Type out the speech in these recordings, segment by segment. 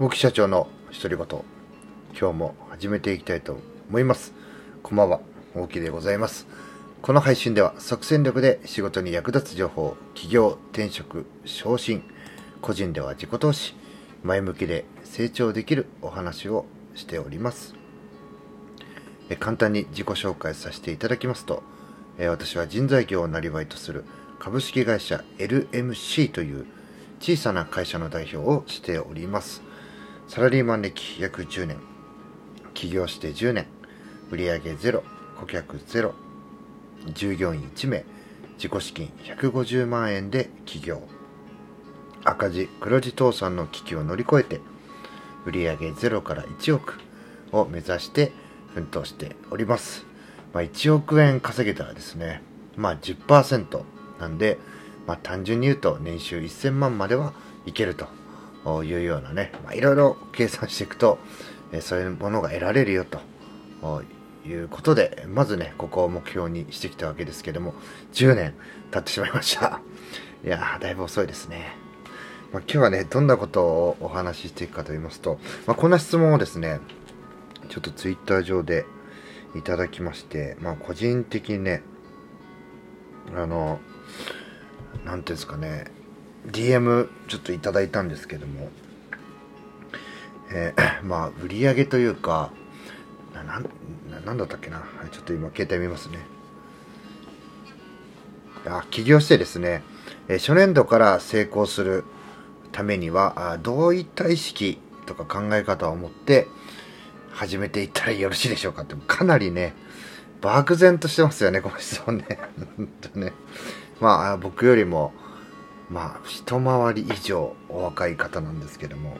大木社長の独り言。今日も始めていきたいと思います。こんばんは大木でございます。この配信では即戦力で仕事に役立つ情報企業転職昇進。個人では自己投資。前向きで成長できるお話をしております。え簡単に自己紹介させていただきますとえ私は人材業をなりわいとする株式会社 LMC という小さな会社の代表をしております。サラリーマン歴約10年。起業して10年。売上ゼロ。顧客ゼロ。従業員1名。自己資金150万円で起業。赤字黒字倒産の危機を乗り越えて売上ゼロから1億を目指して奮闘しております、まあ、1億円稼げたらですねまあ10%なんで、まあ、単純に言うと年収1000万まではいけると。いうようなね、まあ、いろいろ計算していくと、えそういうものが得られるよということで、まずね、ここを目標にしてきたわけですけども、10年経ってしまいました。いやー、だいぶ遅いですね。まあ、今日はね、どんなことをお話ししていくかと言いますと、まあ、こんな質問をですね、ちょっとツイッター上でいただきまして、まあ、個人的にね、あの、なんていうんですかね、DM ちょっといただいたんですけども、えー、まあ、売り上げというか、なななんだったっけな、ちょっと今、携帯見ますね。あ起業してですね、え、初年度から成功するためにはあ、どういった意識とか考え方を持って始めていったらよろしいでしょうかって、かなりね、漠然としてますよね、この質問ね。ね。まあ、僕よりも、まあ、一回り以上お若い方なんですけども、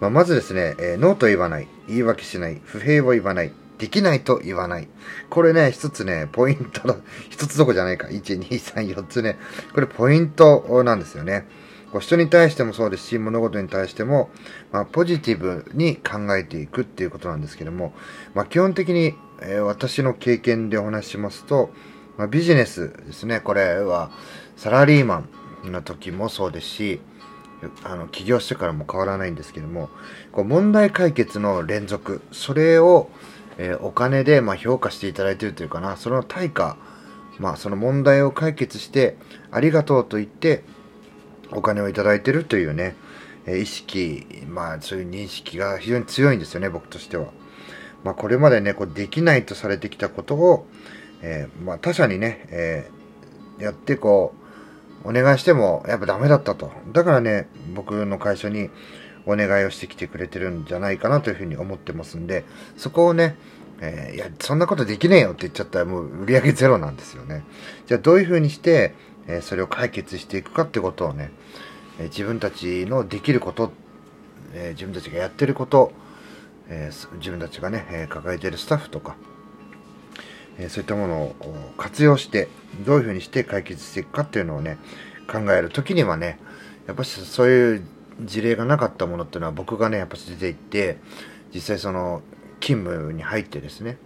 まあ、まずですね、えー、ノーと言わない、言い訳しない、不平を言わない、できないと言わない。これね、一つね、ポイントの、一つどこじゃないか。1、2、3、4つね。これポイントなんですよね。こう人に対してもそうですし、物事に対しても、まあ、ポジティブに考えていくっていうことなんですけども、まあ、基本的に、えー、私の経験でお話しますと、まあ、ビジネスですね。これは、サラリーマンの時もそうですし、あの起業してからも変わらないんですけどもこう問題解決の連続それを、えー、お金で、まあ、評価していただいているというかなその対価、まあ、その問題を解決してありがとうと言ってお金をいただいているというね、えー、意識、まあ、そういう認識が非常に強いんですよね僕としては。まあ、これまでねこうできないとされてきたことを、えー、まあ、他者にね、えやってこうお願いしてもやっぱダメだったと。だからね、僕の会社にお願いをしてきてくれてるんじゃないかなというふうに思ってますんで、そこをね、えー、いや、そんなことできねえよって言っちゃったらもう売り上げゼロなんですよね。じゃあどういうふうにして、えー、それを解決していくかってことをね、えー、自分たちのできること、え自分たちがやってること、え自分たちがね、え抱えてるスタッフとか、えそういったものを活用してどういうふうにして解決していくかっていうのをね考える時にはねやっぱりそういう事例がなかったものっていうのは僕がねやっぱ出ていって実際その勤務に入ってですね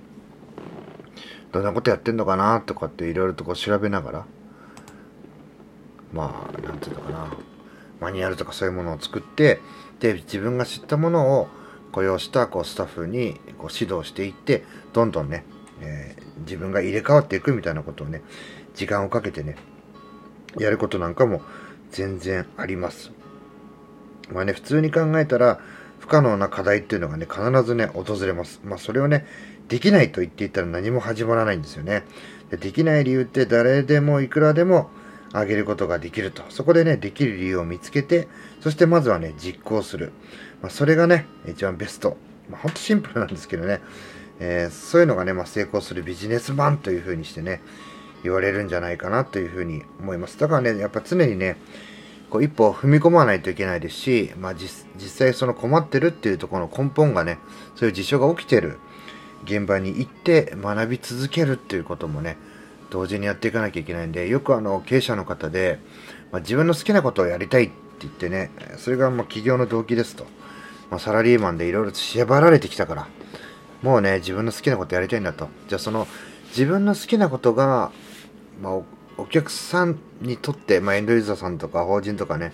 どんなことやってんのかなとかっていろいろとこう調べながらまあなんていうのかなマニュアルとかそういうものを作ってで自分が知ったものを雇用したこうスタッフにこう指導していってどんどんねえー、自分が入れ替わっていくみたいなことをね、時間をかけてね、やることなんかも全然あります。まあね、普通に考えたら、不可能な課題っていうのがね、必ずね、訪れます。まあそれをね、できないと言っていたら何も始まらないんですよね。でできない理由って誰でもいくらでもあげることができると。そこでね、できる理由を見つけて、そしてまずはね、実行する。まあ、それがね、一番ベスト。まあ、ほんとシンプルなんですけどね。えー、そういうのがね、まあ、成功するビジネスマンというふうにしてね、言われるんじゃないかなというふうに思います。だからね、やっぱ常にね、こう一歩踏み込まないといけないですし、まあ実際その困ってるっていうところの根本がね、そういう事象が起きてる現場に行って学び続けるっていうこともね、同時にやっていかなきゃいけないんで、よくあの経営者の方で、まあ、自分の好きなことをやりたいって言ってね、それがまあ起業の動機ですと。まあ、サラリーマンでいろいろ縛られてきたから、もうね、自分の好きなことやりたいんだと。じゃあその、自分の好きなことが、まあ、お客さんにとって、まあ、エンドユーザーさんとか法人とかね、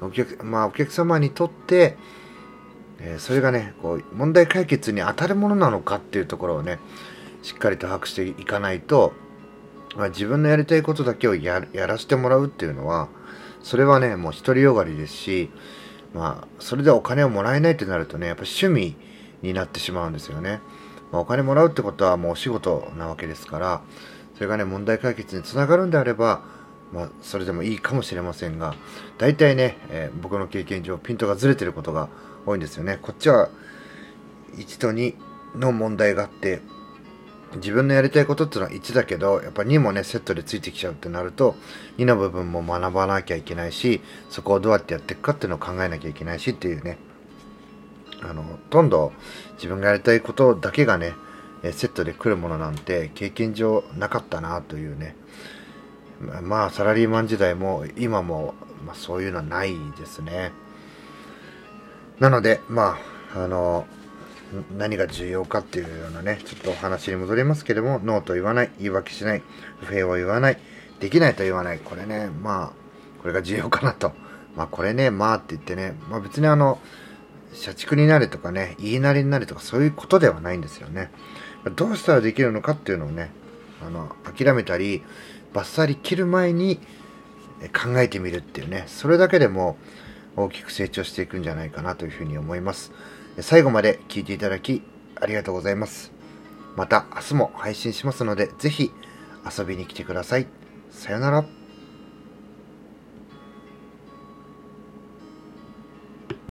お客,、まあ、お客様にとって、えー、それがねこう問題解決に当たるものなのかっていうところをねしっかりと把握していかないと、まあ、自分のやりたいことだけをやらせてもらうっていうのはそれはねもう独りよがりですしまあそれでお金をもらえないってなるとねやっぱ趣味になってしまうんですよね、まあ、お金もらうってことはもうお仕事なわけですからそれがね問題解決につながるんであればまあ、それでもいいかもしれませんが大体ね、えー、僕の経験上ピントがずれてることが多いんですよね。こっちは1と2の問題があって自分のやりたいことっていうのは1だけどやっぱ2もねセットでついてきちゃうってなると2の部分も学ばなきゃいけないしそこをどうやってやっていくかっていうのを考えなきゃいけないしっていうねあのほとんど自分がやりたいことだけがねセットで来るものなんて経験上なかったなというね。まあサラリーマン時代も今も、まあ、そういうのはないですね。なのでまああの何が重要かっていうようなねちょっとお話に戻りますけどもノーと言わない言い訳しない不平を言わないできないと言わないこれねまあこれが重要かなと。まあこれねまあって言ってね、まあ、別にあの社畜になれとかね言いなりになれとかそういうことではないんですよね。どうしたらできるのかっていうのをねあの諦めたりバッサリ切る前に考えてみるっていうねそれだけでも大きく成長していくんじゃないかなというふうに思います。最後まで聞いていただきありがとうございます。また明日も配信しますのでぜひ遊びに来てください。さよなら。